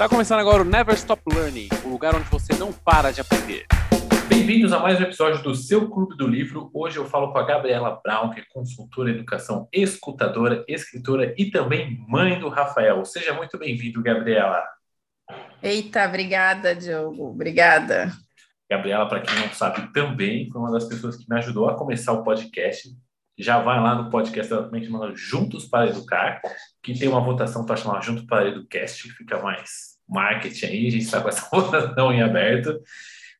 Está começando agora o Never Stop Learning, o lugar onde você não para de aprender. Bem-vindos a mais um episódio do seu Clube do Livro. Hoje eu falo com a Gabriela Brown, que é consultora em educação, escutadora, escritora e também mãe do Rafael. Seja muito bem-vindo, Gabriela. Eita, obrigada, Diogo. Obrigada. Gabriela, para quem não sabe, também foi uma das pessoas que me ajudou a começar o podcast. Já vai lá no podcast também, chamada Juntos para Educar, que tem uma votação para chamar Juntos para Educast, que fica mais marketing aí, a gente está com essa votação em aberto.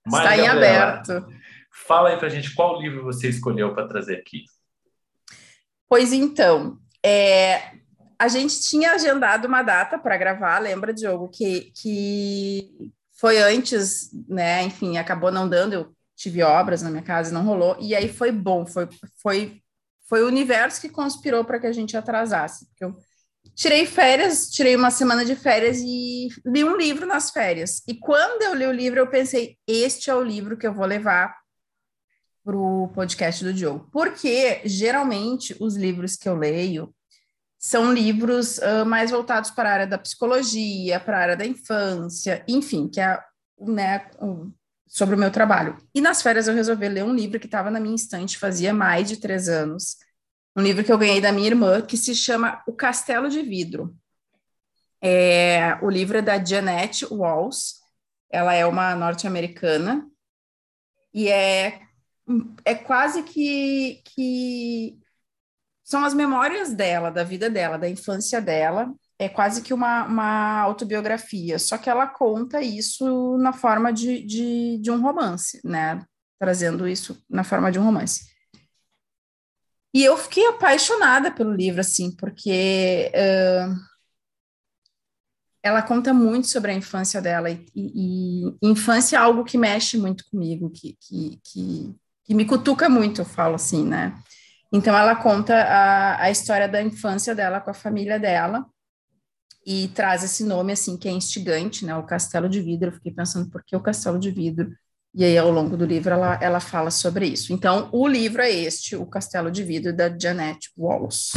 Mas, está em Gabriela, aberto. Fala aí para a gente qual livro você escolheu para trazer aqui. Pois então, é, a gente tinha agendado uma data para gravar, lembra, Diogo, que, que foi antes, né? Enfim, acabou não dando, eu tive obras na minha casa e não rolou, e aí foi bom, foi, foi, foi o universo que conspirou para que a gente atrasasse, porque eu tirei férias, tirei uma semana de férias e li um livro nas férias. E quando eu li o livro, eu pensei: este é o livro que eu vou levar para o podcast do Diogo. Porque geralmente os livros que eu leio são livros uh, mais voltados para a área da psicologia, para a área da infância, enfim, que é né, um, sobre o meu trabalho. E nas férias eu resolvi ler um livro que estava na minha estante fazia mais de três anos um livro que eu ganhei da minha irmã, que se chama O Castelo de Vidro. É, o livro é da Janet Walls, ela é uma norte-americana, e é, é quase que, que são as memórias dela, da vida dela, da infância dela, é quase que uma, uma autobiografia, só que ela conta isso na forma de, de, de um romance, né? Trazendo isso na forma de um romance. E eu fiquei apaixonada pelo livro, assim, porque uh, ela conta muito sobre a infância dela, e, e, e, infância é algo que mexe muito comigo, que, que, que, que, me cutuca muito, eu falo assim, né? Então, ela conta a, a história da infância dela com a família dela, e traz esse nome, assim, que é instigante, né? O Castelo de Vidro. Eu fiquei pensando, por que o Castelo de Vidro? E aí, ao longo do livro, ela, ela fala sobre isso. Então, o livro é este, O Castelo de Vidro, da Janet Walls.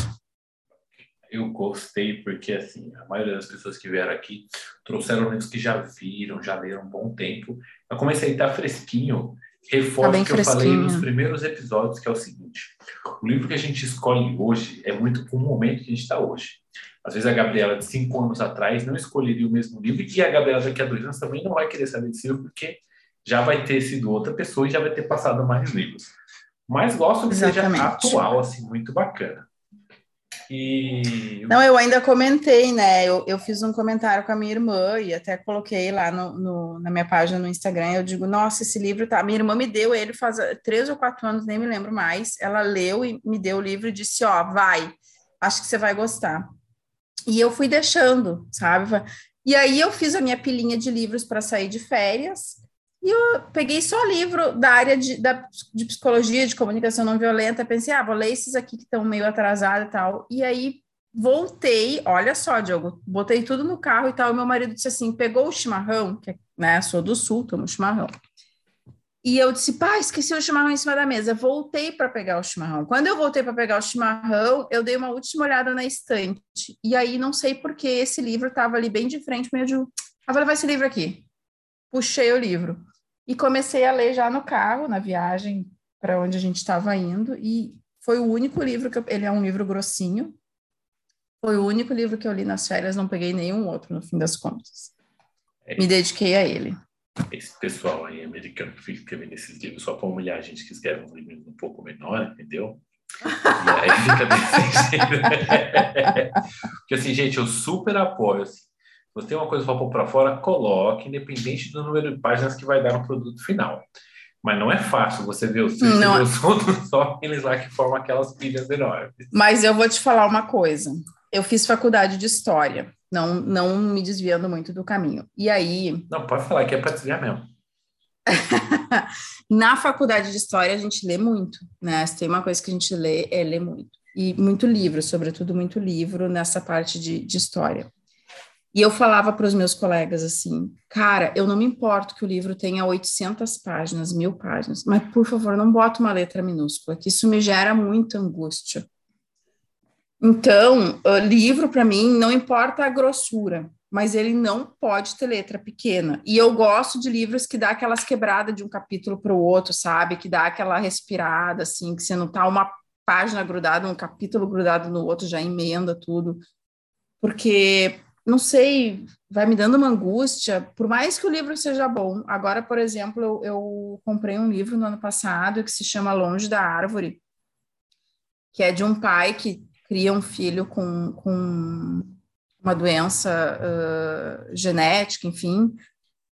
Eu gostei porque, assim, a maioria das pessoas que vieram aqui trouxeram livros que já viram, já leram um bom tempo. Eu comecei a estar fresquinho, reforço tá que eu falei nos primeiros episódios, que é o seguinte. O livro que a gente escolhe hoje é muito com o momento que a gente está hoje. Às vezes a Gabriela de cinco anos atrás não escolheria o mesmo livro e a Gabriela daqui a dois anos também não vai querer saber desse livro porque já vai ter sido outra pessoa e já vai ter passado mais livros. Mas gosto que Exatamente. seja atual, assim, muito bacana. E... Não, eu ainda comentei, né? Eu, eu fiz um comentário com a minha irmã e até coloquei lá no, no, na minha página no Instagram. Eu digo, nossa, esse livro tá. Minha irmã me deu ele faz três ou quatro anos, nem me lembro mais. Ela leu e me deu o livro e disse: Ó, vai, acho que você vai gostar. E eu fui deixando, sabe? E aí eu fiz a minha pilinha de livros para sair de férias. E eu peguei só livro da área de, da, de psicologia, de comunicação não violenta, pensei, ah, vou ler esses aqui que estão meio atrasados e tal. E aí voltei, olha só, Diogo, botei tudo no carro e tal. E meu marido disse assim: pegou o chimarrão, que né, sou do sul, tomo chimarrão. E eu disse, pá, esqueci o chimarrão em cima da mesa. Voltei para pegar o chimarrão. Quando eu voltei para pegar o chimarrão, eu dei uma última olhada na estante. E aí, não sei porque esse livro estava ali bem de frente, meio de. Ah, vou levar esse livro aqui. Puxei o livro. E comecei a ler já no carro, na viagem para onde a gente estava indo, e foi o único livro que eu, ele é um livro grossinho. Foi o único livro que eu li nas férias, não peguei nenhum outro no fim das contas. É. Me dediquei a ele. Esse pessoal aí americano que fica escrevendo esses livros só para humilhar a gente que escreve um livro um pouco menor, entendeu? E aí fica desse jeito. Porque assim, gente, eu super apoio. Assim, você tem uma coisa para pôr para fora, coloque, independente do número de páginas que vai dar no produto final. Mas não é fácil você ver os seus não. os outros, só aqueles lá que formam aquelas pilhas enormes. Mas eu vou te falar uma coisa. Eu fiz faculdade de História, não, não me desviando muito do caminho. E aí... Não, pode falar que é para desviar mesmo. Na faculdade de História, a gente lê muito, né? Se tem uma coisa que a gente lê, é ler muito. E muito livro, sobretudo muito livro nessa parte de, de História. E eu falava para os meus colegas assim, cara, eu não me importo que o livro tenha 800 páginas, mil páginas, mas por favor, não bota uma letra minúscula, que isso me gera muita angústia. Então, livro para mim não importa a grossura, mas ele não pode ter letra pequena. E eu gosto de livros que dá aquelas quebradas de um capítulo para o outro, sabe? Que dá aquela respirada, assim, que você não tá uma página grudada, um capítulo grudado no outro, já emenda tudo. Porque, não sei, vai me dando uma angústia, por mais que o livro seja bom. Agora, por exemplo, eu, eu comprei um livro no ano passado que se chama Longe da Árvore, que é de um pai que cria um filho com, com uma doença uh, genética, enfim,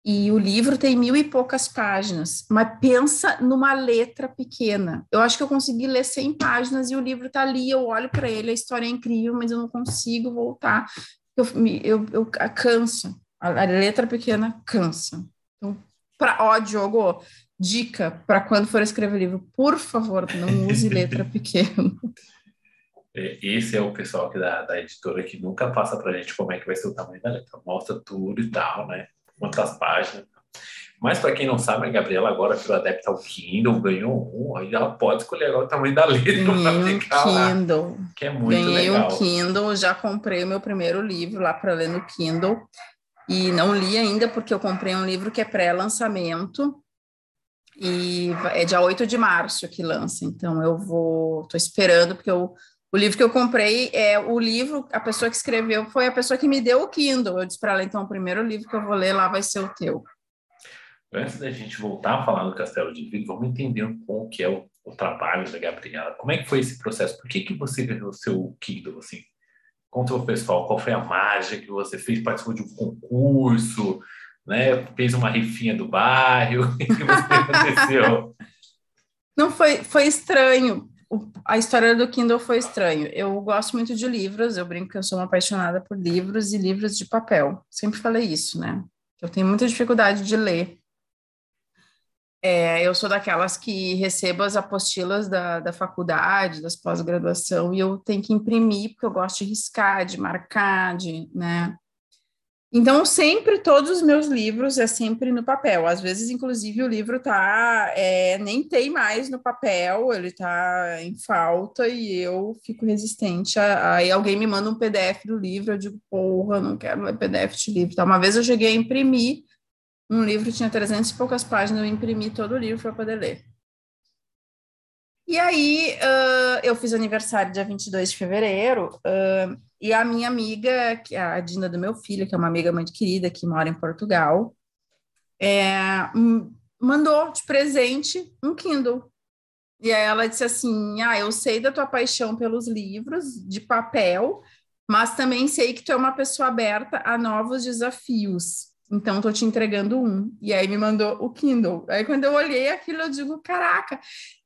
e o livro tem mil e poucas páginas, mas pensa numa letra pequena. Eu acho que eu consegui ler 100 páginas e o livro está ali, eu olho para ele, a história é incrível, mas eu não consigo voltar. Eu, eu, eu canso. A, a letra pequena cansa. Então, para ó, Diogo, dica para quando for escrever livro, por favor, não use letra pequena. É, esse é o pessoal que da, da editora que nunca passa para a gente como é que vai ser o tamanho da letra. Mostra tudo e tal, né? Quantas páginas. Mas para quem não sabe, a Gabriela agora virou adepta ao Kindle, ganhou um, aí ela pode escolher agora o tamanho da letra para ficar Kindle. lá. Que é muito Ganhei legal. um Kindle, já comprei o meu primeiro livro lá para ler no Kindle. E não li ainda porque eu comprei um livro que é pré-lançamento e é dia 8 de março que lança. Então eu vou, tô esperando porque eu o livro que eu comprei é o livro, a pessoa que escreveu foi a pessoa que me deu o Kindle. Eu disse para ela, então, o primeiro livro que eu vou ler lá vai ser o teu. Antes da gente voltar a falar do Castelo de Vidro, vamos entender um pouco o que é o, o, trabalho da Gabriela. Como é que foi esse processo? Por que, que você ganhou o seu Kindle, assim? Conta o pessoal, qual foi a mágica que você fez? Participou de um concurso, né? Fez uma rifinha do bairro? O que, aconteceu? Não, foi, foi estranho, a história do Kindle foi estranho. Eu gosto muito de livros, eu brinco que eu sou uma apaixonada por livros e livros de papel. Sempre falei isso, né? Eu tenho muita dificuldade de ler. É, eu sou daquelas que recebo as apostilas da, da faculdade, das pós-graduação, e eu tenho que imprimir, porque eu gosto de riscar, de marcar, de, né? Então, sempre, todos os meus livros é sempre no papel. Às vezes, inclusive, o livro tá, é, nem tem mais no papel, ele tá em falta e eu fico resistente. Aí alguém me manda um PDF do livro, eu digo, porra, não quero ler PDF de livro. Tá, uma vez eu cheguei a imprimir um livro, tinha 300 e poucas páginas, eu imprimi todo o livro para poder ler. E aí, uh, eu fiz aniversário dia 22 de fevereiro, uh, e a minha amiga, que é a Dina do meu filho, que é uma amiga muito querida, que mora em Portugal, é, mandou de presente um Kindle. E aí ela disse assim: Ah, eu sei da tua paixão pelos livros de papel, mas também sei que tu é uma pessoa aberta a novos desafios. Então, estou te entregando um. E aí me mandou o Kindle. Aí, quando eu olhei aquilo, eu digo: caraca,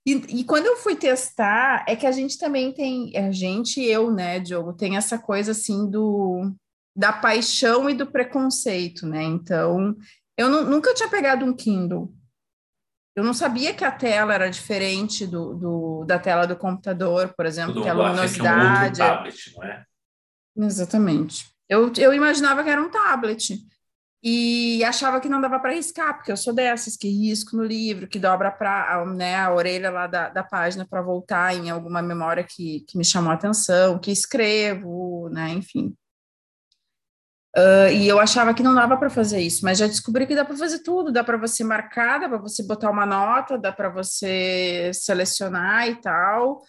e, e, quando eu fui testar, é que a gente também tem, a gente e eu, né, Diogo, tem essa coisa assim do da paixão e do preconceito, né? Então, eu não, nunca tinha pegado um Kindle. Eu não sabia que a tela era diferente do, do da tela do computador, por exemplo, Todo que a luminosidade. É um tablet, não é? Exatamente. Eu, eu imaginava que era um tablet e achava que não dava para riscar, porque eu sou dessas que risco no livro, que dobra para né, a orelha lá da, da página para voltar em alguma memória que, que me chamou a atenção, que escrevo, né, enfim. Uh, e eu achava que não dava para fazer isso, mas já descobri que dá para fazer tudo, dá para você marcar, dá para você botar uma nota, dá para você selecionar e tal.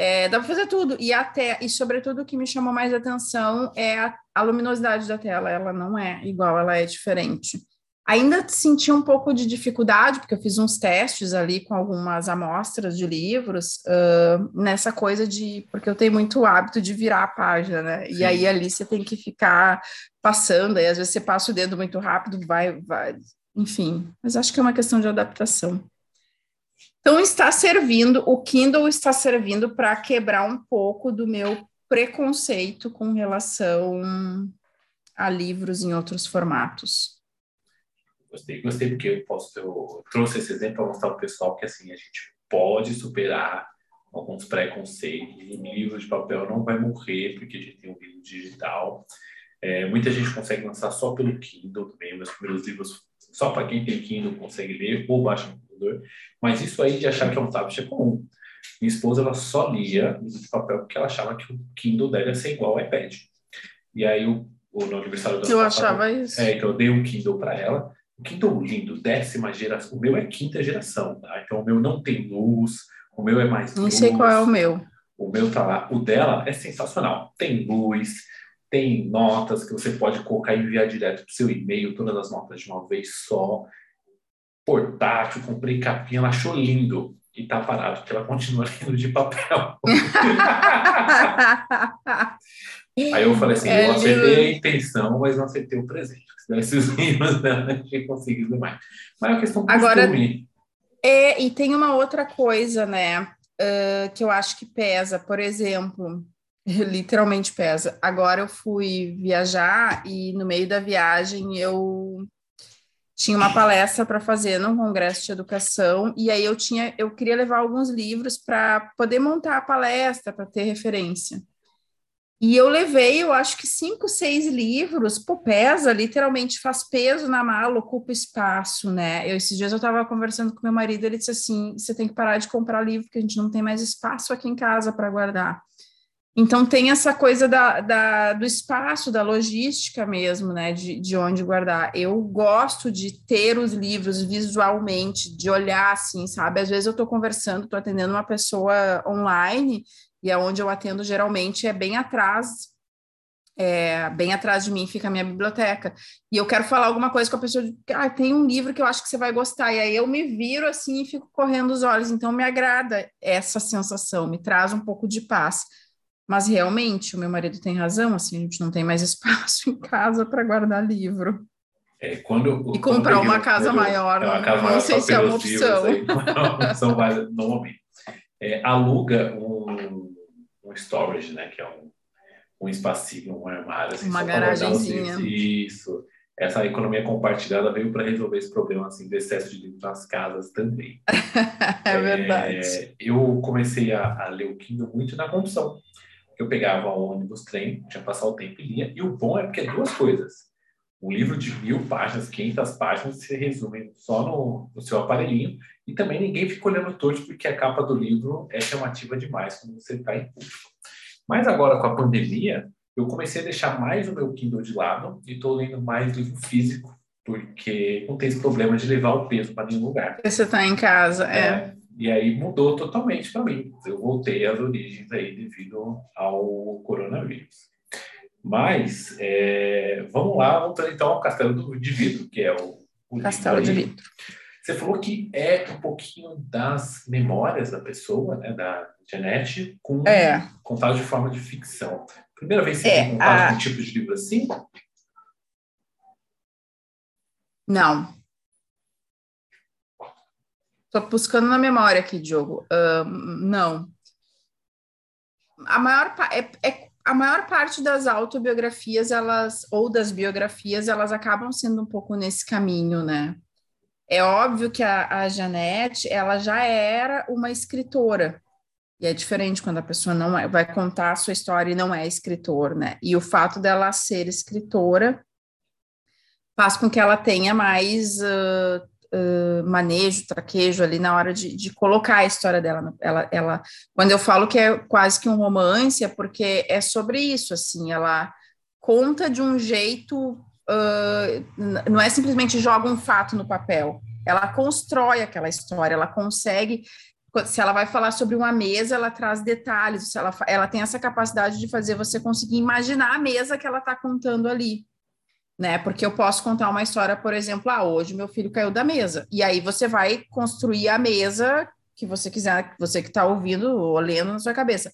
É, dá para fazer tudo. E até, e sobretudo o que me chamou mais atenção é a, a, luminosidade da tela. Ela não é igual, ela é diferente. Ainda senti um pouco de dificuldade, porque eu fiz uns testes ali com algumas amostras de livros, uh, nessa coisa de. Porque eu tenho muito hábito de virar a página, né? Sim. E aí ali você tem que ficar passando, aí às vezes você passa o dedo muito rápido, vai, vai. Enfim, mas acho que é uma questão de adaptação. Então, está servindo, o Kindle está servindo para quebrar um pouco do meu preconceito com relação a livros em outros formatos. Gostei, gostei porque eu posso, eu trouxe esse exemplo para mostrar para o pessoal que assim a gente pode superar alguns preconceitos. O livro de papel não vai morrer porque a gente tem um livro digital. É, muita gente consegue lançar só pelo Kindle também. Meus primeiros livros, só para quem tem Kindle consegue ler ou baixa computador. Mas isso aí de achar que é um tablet é comum. Minha esposa ela só lia livro de papel porque ela achava que o Kindle dela ia ser igual ao iPad. E aí o ou no aniversário do Eu achava isso. É, eu dei um Kindle para ela. O Kindle lindo, décima geração. O meu é quinta geração, tá? Então o meu não tem luz, o meu é mais. Não luz, sei qual é o meu. O meu tá lá. O dela é sensacional. Tem luz, tem notas que você pode colocar e enviar direto para o seu e-mail, todas as notas de uma vez só. Portátil, comprei capinha, ela achou lindo. E tá parado, porque ela continua lendo de papel. Aí eu falei assim, é eu acertei a intenção, mas não acertei o presente. Se desse os livros dela, a gente conseguido mais. Mas é uma questão de Agora, costume. É, e tem uma outra coisa, né, uh, que eu acho que pesa. Por exemplo, literalmente pesa. Agora eu fui viajar e no meio da viagem eu tinha uma palestra para fazer num congresso de educação e aí eu tinha eu queria levar alguns livros para poder montar a palestra para ter referência. E eu levei, eu acho que cinco, seis livros, pô, pesa, literalmente faz peso na mala, ocupa espaço, né? Eu, esses dias eu estava conversando com meu marido, ele disse assim: você tem que parar de comprar livro, porque a gente não tem mais espaço aqui em casa para guardar. Então tem essa coisa da, da, do espaço, da logística mesmo, né? De, de onde guardar. Eu gosto de ter os livros visualmente, de olhar assim, sabe? Às vezes eu estou conversando, estou atendendo uma pessoa online, e é onde eu atendo geralmente é bem atrás, é, bem atrás de mim fica a minha biblioteca. E eu quero falar alguma coisa com a pessoa, ah, tem um livro que eu acho que você vai gostar, e aí eu me viro assim e fico correndo os olhos. Então me agrada essa sensação, me traz um pouco de paz mas realmente, o meu marido tem razão, assim, a gente não tem mais espaço em casa para guardar livro. É, quando, e comprar quando uma casa maior, é uma casa não, maior sei se é uma opção. Aí, são várias, normalmente. É, aluga um, um storage, né, que é um, um espacinho, um armário. Assim, uma garagenzinha. Isso. Essa economia compartilhada veio para resolver esse problema assim, do excesso de livros nas casas também. é verdade. É, eu comecei a, a ler o Kindle muito na condução eu pegava o ônibus, trem, tinha passar o tempo e lia. E o bom é porque é duas coisas. Um livro de mil páginas, 500 páginas, se resume só no, no, seu aparelhinho. E também ninguém fica olhando torto, porque a capa do livro é chamativa demais quando você está em público. Mas agora, com a pandemia, eu comecei a deixar mais o meu Kindle de lado e estou lendo mais livro físico, porque não tem esse problema de levar o peso para nenhum lugar. Você está em casa, é. é. E aí mudou totalmente para mim. Eu voltei às origens aí devido ao coronavírus. Mas é, vamos lá, vamos então ao Castelo de Vidro, que é o, o Castelo de Vidro. Você falou que é um pouquinho das memórias da pessoa, né, da Janete, com é. contado de forma de ficção. Primeira vez que você é, a... um tipo de livro assim? Não, Estou buscando na memória aqui, Diogo. Não. A maior, é, é, a maior parte das autobiografias, elas, ou das biografias, elas acabam sendo um pouco nesse caminho, né? É óbvio que a, a Janete, ela já era uma escritora, e é diferente quando a pessoa não é, vai contar a sua história e não é escritor, né? E o fato dela ser escritora faz com que ela tenha mais uh, uh, manejo, traquejo ali na hora de, de, colocar a história dela. Ela, ela, quando eu falo que é quase que um romance, é porque é sobre isso, assim, ela conta de um jeito, uh, não é simplesmente joga um fato no papel, ela constrói aquela história, ela consegue se ela vai falar sobre uma mesa, ela traz detalhes, ela, ela tem essa capacidade de fazer você conseguir imaginar a mesa que ela está contando ali né? Porque eu posso contar uma história, por exemplo, ah, hoje meu filho caiu da mesa. E aí você vai construir a mesa que você quiser, você que está ouvindo ou lendo na sua cabeça.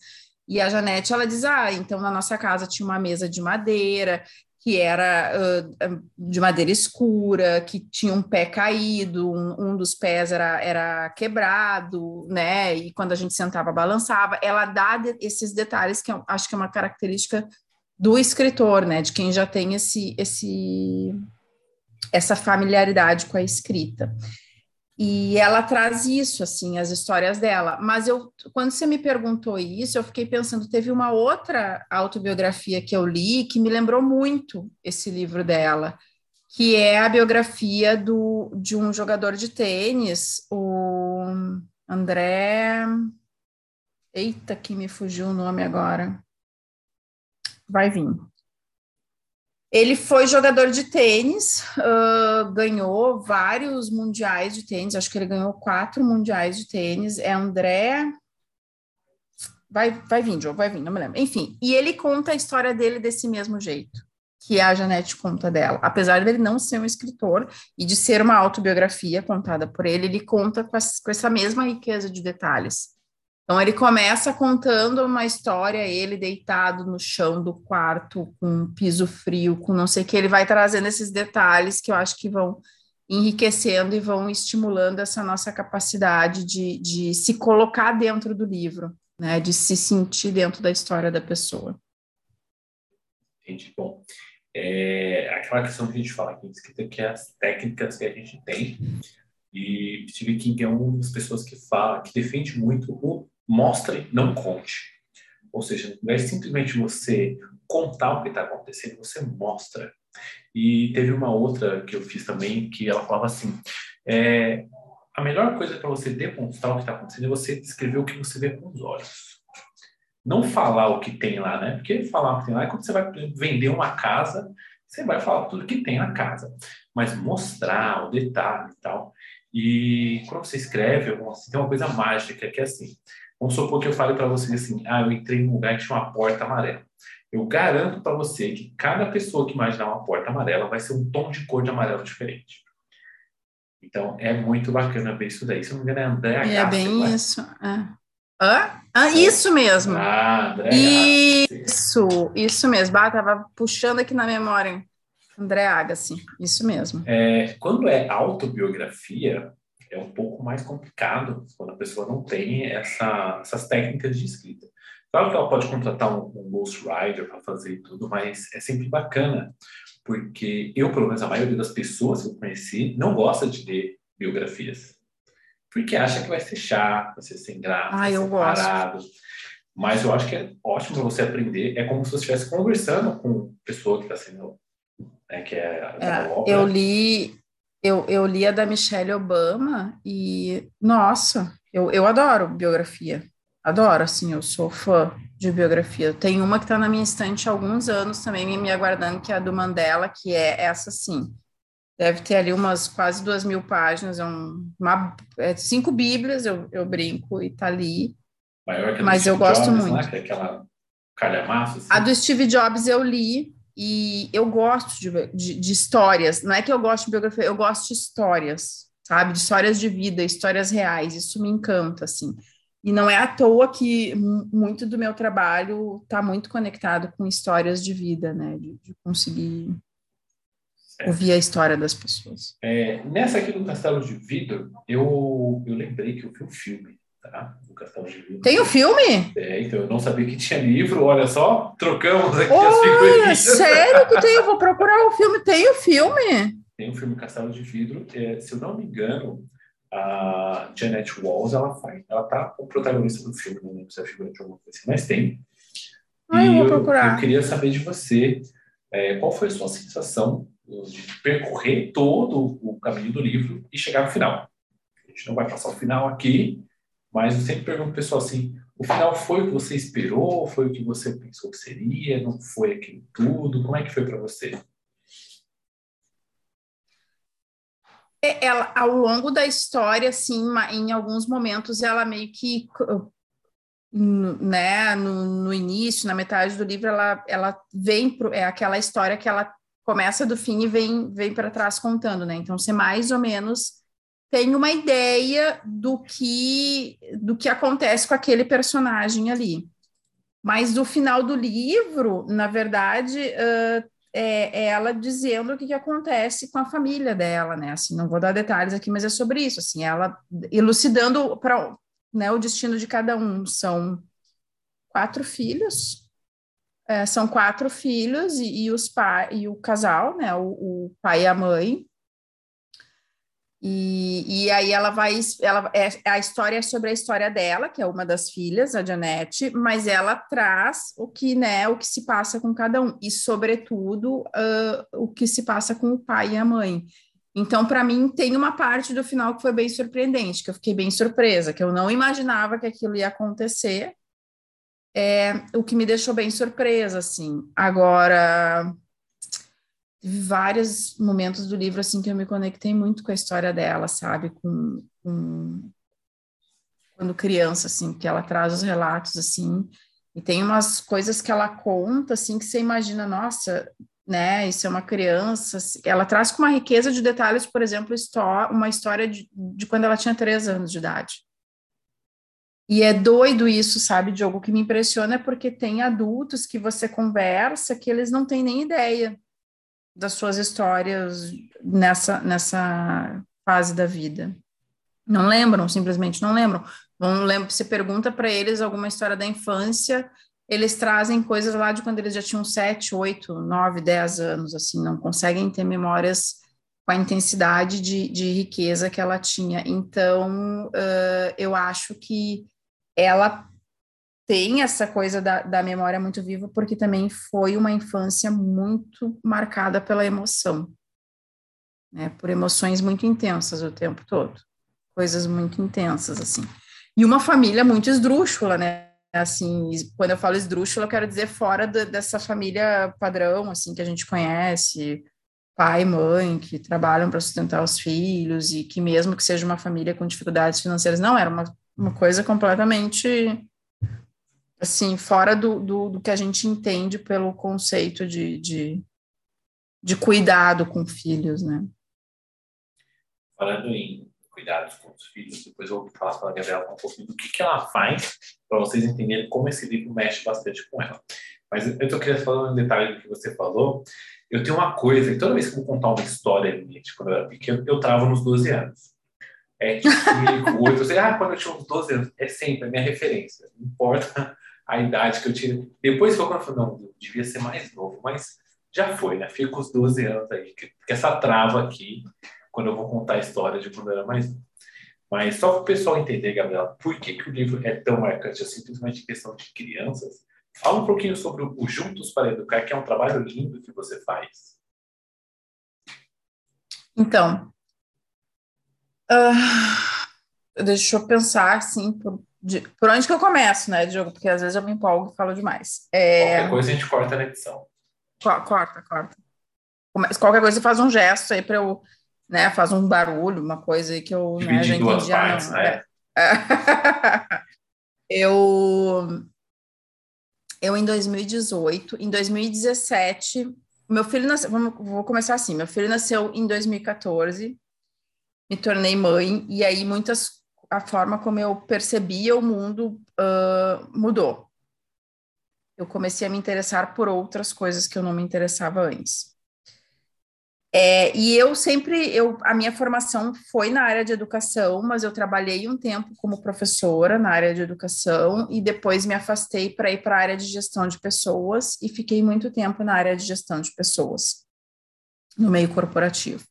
E a Janete, ela diz, ah, então na nossa casa tinha uma mesa de madeira, que era uh, de madeira escura, que tinha um pé caído, um, um, dos pés era, era quebrado, né? E quando a gente sentava, balançava. Ela dá de, esses detalhes que eu acho que é uma característica do escritor, né, de quem já tem esse, esse, essa familiaridade com a escrita. E ela traz isso, assim, as histórias dela. Mas eu, quando você me perguntou isso, eu fiquei pensando, teve uma outra autobiografia que eu li que me lembrou muito esse livro dela, que é a biografia do, de um jogador de tênis, o André. Eita, que me fugiu o nome agora vai vir. Ele foi jogador de tênis, uh, ganhou vários mundiais de tênis, acho que ele ganhou quatro mundiais de tênis. É André. Vai, vai vir, Joe, vai vir, não me lembro. Enfim, e ele conta a história dele desse mesmo jeito que a Janete conta dela. Apesar dele não ser um escritor e de ser uma autobiografia contada por ele, ele conta com, essa mesma riqueza de detalhes. Então, ele começa contando uma história, ele deitado no chão do quarto, com um piso frio, com não sei o que, ele vai trazendo esses detalhes que eu acho que vão enriquecendo e vão estimulando essa nossa capacidade de, de se colocar dentro do livro, né, de se sentir dentro da história da pessoa. Entendi. Bom, é aquela questão que a gente fala aqui, escrita, que é as técnicas que a gente tem. E Steve King é uma das pessoas que fala, que defende muito o mostre, não conte. Ou seja, não é simplesmente você contar o que está acontecendo, você mostra. E teve uma outra que eu fiz também, que ela falava assim: é, a melhor coisa para você demonstrar o que está acontecendo é você descrever o que você vê com os olhos não falar o que tem lá, né? Porque falar o que tem lá é quando você vai vender uma casa, você vai falar tudo que tem na casa, mas mostrar o detalhe e tal. E quando você escreve, tem uma coisa mágica que é assim. Vamos supor que eu fale para você assim: ah, eu entrei num lugar que tinha uma porta amarela. Eu garanto para você que cada pessoa que imaginar uma porta amarela vai ser um tom de cor de amarelo diferente. Então, é muito bacana ver isso daí. Se não me engano, é André Agassi. É bem isso. É. Hã? Ah, isso mesmo. Ah, André Isso, isso mesmo. Ah, tava puxando aqui na memória. André Agassi, isso mesmo. É, quando é autobiografia, é um pouco mais complicado quando a pessoa não tem essa, essas técnicas de escrita. Claro que ela pode contratar um, um ghostwriter para fazer tudo, mas é sempre bacana, porque eu, pelo menos a maioria das pessoas que eu conheci, não gosta de ler biografias porque acha que vai ser chato, vai ser sem graça, ah, eu parado. Gosto. Mas eu acho que é ótimo para você aprender. É como se você estivesse conversando com pessoa que está sendo, né, que é, é Eu li, eu, eu li a da Michelle Obama e nossa, eu, eu adoro biografia. Adoro, assim, eu sou fã de biografia. Tem uma que está na minha estante há alguns anos também, me aguardando, que é a do Mandela, que é essa sim deve ter ali umas quase duas mil páginas, é, um, uma, é cinco bíblias, eu, eu brinco, e tá ali. Maior que a mas eu Steve gosto Jobs, muito. Né? Que é aquela calhamaço. Assim. A do Steve Jobs eu li, e eu gosto de, de, de, histórias, não é que eu gosto de biografia, eu gosto de histórias, sabe? De histórias de vida, histórias reais, isso me encanta, assim. E não é à toa que muito do meu trabalho está muito conectado com histórias de vida, né? De, de conseguir ouvir a história das pessoas. É, nessa aqui do Castelo de Vidro, eu, eu lembrei que eu vi um filme, tá? Do Castelo de Vidro. Tem o um filme? É, então eu não sabia que tinha livro, olha só, trocamos aqui olha, as figurinhas. Sério que tem? Eu vou procurar o filme. Tem o filme? Tem o filme Castelo de Vidro. É, se eu não me engano, a Janet Walls, ela faz, ela tá o protagonista do filme, não lembro se é figura de alguma coisa assim, mas tem. Ah, eu vou procurar. Eu, eu queria saber de você, é, qual foi a sua sensação de percorrer todo o caminho do livro e chegar no final. A gente não vai passar o final aqui, mas eu sempre pergunto para o pessoal assim: o final foi o que você esperou? Foi o que você pensou que seria? Não foi aquilo tudo? Como é que foi para você? É, ela, ao longo da história, assim, em alguns momentos, ela meio que né, no, no, início, na metade do livro, ela, ela vem pro, é aquela história que ela começa do fim e vem, vem para trás contando, né? Então, você mais ou menos tem uma ideia do que, do que acontece com aquele personagem ali. Mas do final do livro, na verdade, uh, é, é, ela dizendo o que, que acontece com a família dela, né? Assim, não vou dar detalhes aqui, mas é sobre isso. Assim, ela elucidando para né, o destino de cada um. São quatro filhos, é, são quatro filhos e, e, os pai, e o casal, né? O, o pai e a mãe. E, e aí ela vai. Ela, é, a história é sobre a história dela, que é uma das filhas, a Janete, mas ela traz o que, né, o que se passa com cada um, e, sobretudo, uh, o que se passa com o pai e a mãe. Então, para mim, tem uma parte do final que foi bem surpreendente, que eu fiquei bem surpresa, que eu não imaginava que aquilo ia acontecer é o que me deixou bem surpresa, assim. Agora, vários momentos do livro assim que eu me conectei muito com a história dela, sabe? Com, com quando criança, assim, que ela traz os relatos assim, e tem umas coisas que ela conta assim que você imagina, nossa, né? Isso é uma criança. Ela traz com uma riqueza de detalhes, por exemplo, uma história de, de quando ela tinha três anos de idade. E é doido isso, sabe, Diogo? O que me impressiona é porque tem adultos que você conversa que eles não têm nem ideia das suas histórias nessa, nessa fase da vida. Não lembram, simplesmente não lembram. Não lembro, você pergunta para eles alguma história da infância, eles trazem coisas lá de quando eles já tinham 7, 8, 9, 10 anos, assim, não conseguem ter memórias com a intensidade de, de riqueza que ela tinha. Então, uh, eu acho que ela tem essa coisa da, da memória muito viva, porque também foi uma infância muito marcada pela emoção, né? Por emoções muito intensas o tempo todo, coisas muito intensas, assim. E uma família muito esdrúxula, né? Assim, quando eu falo esdrúxula, eu quero dizer fora dessa família padrão, assim, que a gente conhece, pai e mãe que trabalham para sustentar os filhos e que mesmo que seja uma família com dificuldades financeiras, não, era uma, uma coisa completamente assim, fora do, do, do, que a gente entende pelo conceito de, de, de cuidado com filhos, né? Falando em cuidados com os filhos, depois eu vou falar para a Gabriela um pouquinho do que, que ela faz, para vocês entenderem como esse livro mexe bastante com ela. Mas eu estou querendo falar um detalhe do que você falou. Eu tenho uma coisa, e toda vez que eu vou contar uma história minha, de quando eu era pequeno, eu travo nos 12 anos. É tipo, 8, eu sei, ah, quando eu tinha uns 12 anos, é sempre a minha referência. Não importa a idade que eu tinha. Depois que eu falei, não, eu devia ser mais novo, mas já foi, né? Fica os 12 anos aí, que, que essa trava aqui, quando eu vou contar a história de quando eu era mais novo. Mas só para o pessoal entender, Gabriela, por que, que o livro é tão marcante principalmente em questão de crianças, fala um pouquinho sobre o Juntos para Educar, que é um trabalho lindo que você faz. Então, uh, deixa eu pensar, assim, por de, por onde que eu começo, né, Diogo? Porque às vezes eu me empolgo e falo demais. É... Qualquer coisa a gente corta na edição. Corta, corta. Qualquer coisa faz um gesto aí para eu, né, faz um barulho, uma coisa aí que eu né, já entendi. Partes, não, né? É. eu, eu em 2018, em 2017, meu filho nasceu, vou começar assim, meu filho nasceu em 2014, me tornei mãe, e aí muitas a forma como eu percebia o mundo uh, mudou. Eu comecei a me interessar por outras coisas que eu não me interessava antes. É, e eu sempre, eu, a minha formação foi na área de educação, mas eu trabalhei um tempo como professora na área de educação e depois me afastei para ir para a área de gestão de pessoas e fiquei muito tempo na área de gestão de pessoas, no meio corporativo.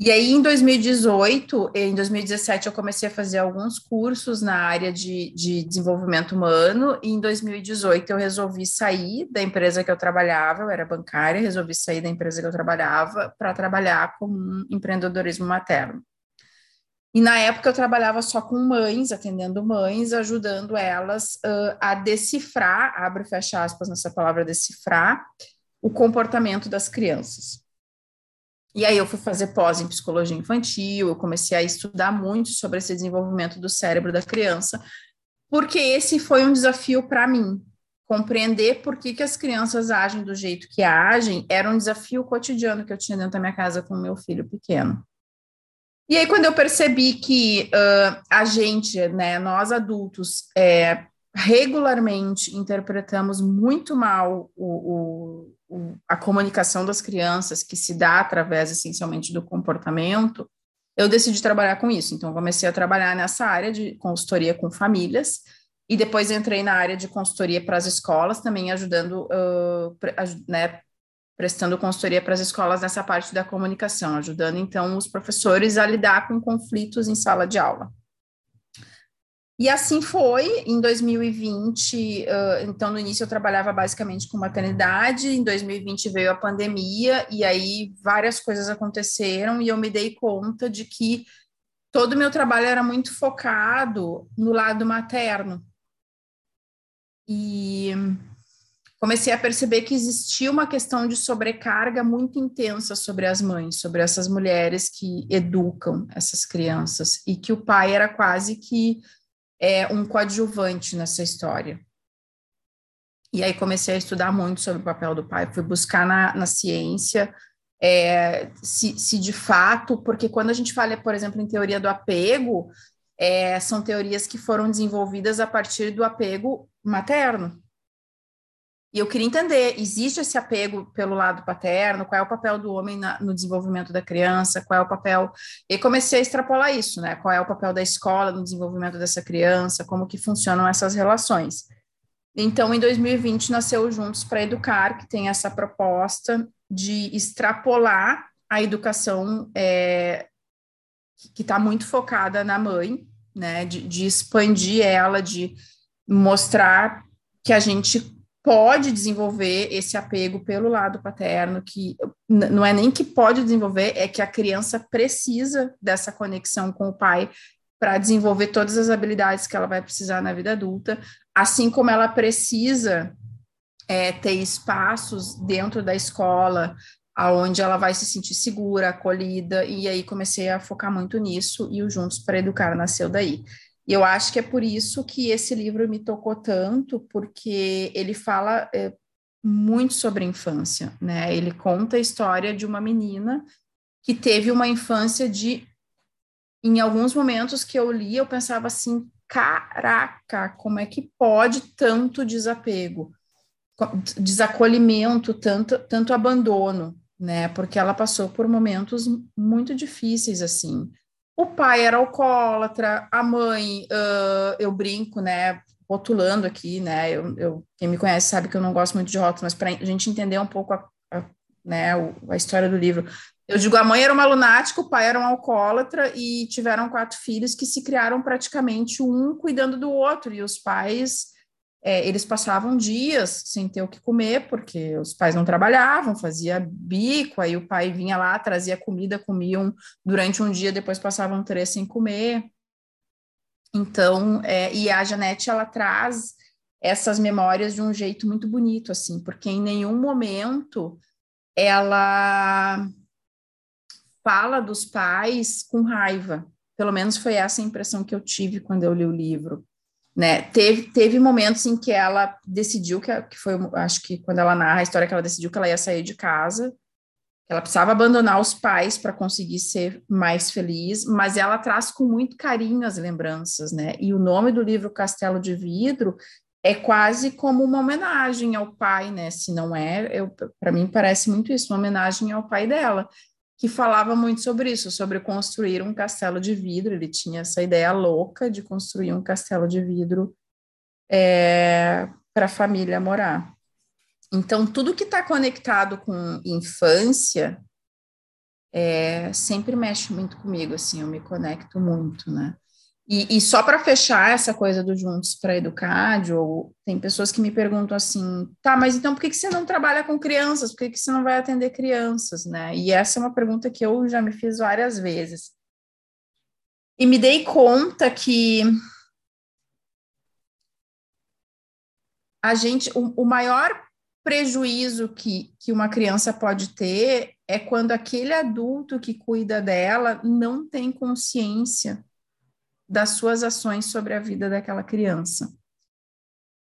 E aí, em 2018, em 2017, eu comecei a fazer alguns cursos na área de, de desenvolvimento humano, e em 2018 eu resolvi sair da empresa que eu trabalhava, eu era bancária, resolvi sair da empresa que eu trabalhava para trabalhar com empreendedorismo materno. E na época eu trabalhava só com mães, atendendo mães, ajudando elas uh, a decifrar, abre e fecha aspas nessa palavra decifrar, o comportamento das crianças. E aí eu fui fazer pós em psicologia infantil, eu comecei a estudar muito sobre esse desenvolvimento do cérebro da criança, porque esse foi um desafio para mim. Compreender por que, que as crianças agem do jeito que agem era um desafio cotidiano que eu tinha dentro da minha casa com o meu filho pequeno. E aí, quando eu percebi que uh, a gente, né, nós adultos, é, regularmente interpretamos muito mal o, o, a comunicação das crianças, que se dá através essencialmente do comportamento, eu decidi trabalhar com isso. Então, comecei a trabalhar nessa área de consultoria com famílias, e depois entrei na área de consultoria para as escolas, também ajudando, uh, né, prestando consultoria para as escolas nessa parte da comunicação, ajudando então os professores a lidar com conflitos em sala de aula. E assim foi, em 2020, uh, então no início eu trabalhava basicamente com maternidade, em 2020 veio a pandemia, e aí várias coisas aconteceram, e eu me dei conta de que todo o meu trabalho era muito focado no lado materno. E comecei a perceber que existia uma questão de sobrecarga muito intensa sobre as mães, sobre essas mulheres que educam essas crianças, e que o pai era quase que é, um coadjuvante nessa história. E aí comecei a estudar muito sobre o papel do pai, fui buscar na, na ciência é, se, se de fato, porque quando a gente fala, por exemplo, em teoria do apego, é, são teorias que foram desenvolvidas a partir do apego materno. E eu queria entender, existe esse apego pelo lado paterno? Qual é o papel do homem na, no desenvolvimento da criança? Qual é o papel... E comecei a extrapolar isso, né? Qual é o papel da escola no desenvolvimento dessa criança? Como que funcionam essas relações? Então, em 2020, nasceu Juntos para Educar, que tem essa proposta de extrapolar a educação é, que está muito focada na mãe, né? De, de expandir ela, de mostrar que a gente pode desenvolver esse apego pelo lado paterno, que não é nem que pode desenvolver, é que a criança precisa dessa conexão com o pai para desenvolver todas as habilidades que ela vai precisar na vida adulta, assim como ela precisa é, ter espaços dentro da escola aonde ela vai se sentir segura, acolhida, e aí comecei a focar muito nisso, e o Juntos para Educar nasceu daí. E eu acho que é por isso que esse livro me tocou tanto, porque ele fala é, muito sobre infância, né? Ele conta a história de uma menina que teve uma infância de. Em alguns momentos que eu li, eu pensava assim: caraca, como é que pode tanto desapego, desacolhimento, tanto, tanto abandono, né? Porque ela passou por momentos muito difíceis, assim. O pai era alcoólatra, a mãe, uh, eu brinco, né? Rotulando aqui, né? Eu, eu, quem me conhece sabe que eu não gosto muito de rótulos, mas para a gente entender um pouco a, a, né, a história do livro. Eu digo, a mãe era uma lunática, o pai era um alcoólatra e tiveram quatro filhos que se criaram praticamente um cuidando do outro, e os pais é, eles passavam dias sem ter o que comer, porque os pais não trabalhavam, fazia bico, aí o pai vinha lá, trazia comida, comiam durante um dia, depois passavam três sem comer. Então, é, e a Janete, ela traz essas memórias de um jeito muito bonito, assim, porque em nenhum momento ela fala dos pais com raiva. Pelo menos foi essa a impressão que eu tive quando eu li o livro. Né? Teve, teve momentos em que ela decidiu, que, que foi, acho que quando ela narra a história, que ela decidiu que ela ia sair de casa, que ela precisava abandonar os pais para conseguir ser mais feliz, mas ela traz com muito carinho as lembranças, né? E o nome do livro Castelo de Vidro é quase como uma homenagem ao pai, né? Se não é, para mim parece muito isso, uma homenagem ao pai dela que falava muito sobre isso, sobre construir um castelo de vidro. Ele tinha essa ideia louca de construir um castelo de vidro é, para a família morar. Então, tudo que está conectado com infância é, sempre mexe muito comigo, assim, eu me conecto muito, né? E, e só para fechar essa coisa do Juntos para Educar, tem pessoas que me perguntam assim, tá, mas então por que, que você não trabalha com crianças? Por que, que você não vai atender crianças, né? E essa é uma pergunta que eu já me fiz várias vezes. E me dei conta que a gente, o, o maior prejuízo que, que uma criança pode ter é quando aquele adulto que cuida dela não tem consciência das suas ações sobre a vida daquela criança.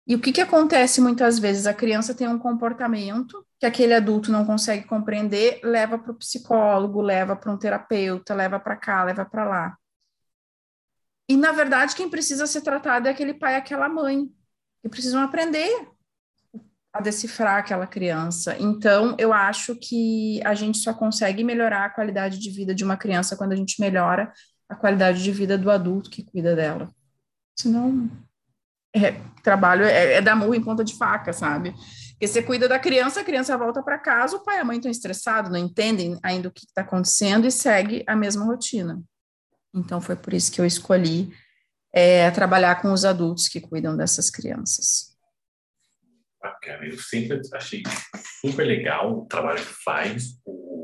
E o que, que acontece muitas vezes? A criança tem um comportamento que aquele adulto não consegue compreender, leva para o psicólogo, leva para um terapeuta, leva para cá, leva para lá. E, na verdade, quem precisa ser tratado é aquele pai e aquela mãe, que precisam aprender a decifrar aquela criança. Então, eu acho que a gente só consegue melhorar a qualidade de vida de uma criança quando a gente melhora a qualidade de vida do adulto que cuida dela. Senão, é, trabalho é, é dar murro em ponta de faca, sabe? Porque você cuida da criança, a criança volta para casa, o pai e a mãe estão estressados, não entendem ainda o que está acontecendo e segue a mesma rotina. Então, foi por isso que eu escolhi é, trabalhar com os adultos que cuidam dessas crianças. Bacana, eu sempre achei super legal o trabalho que faz, o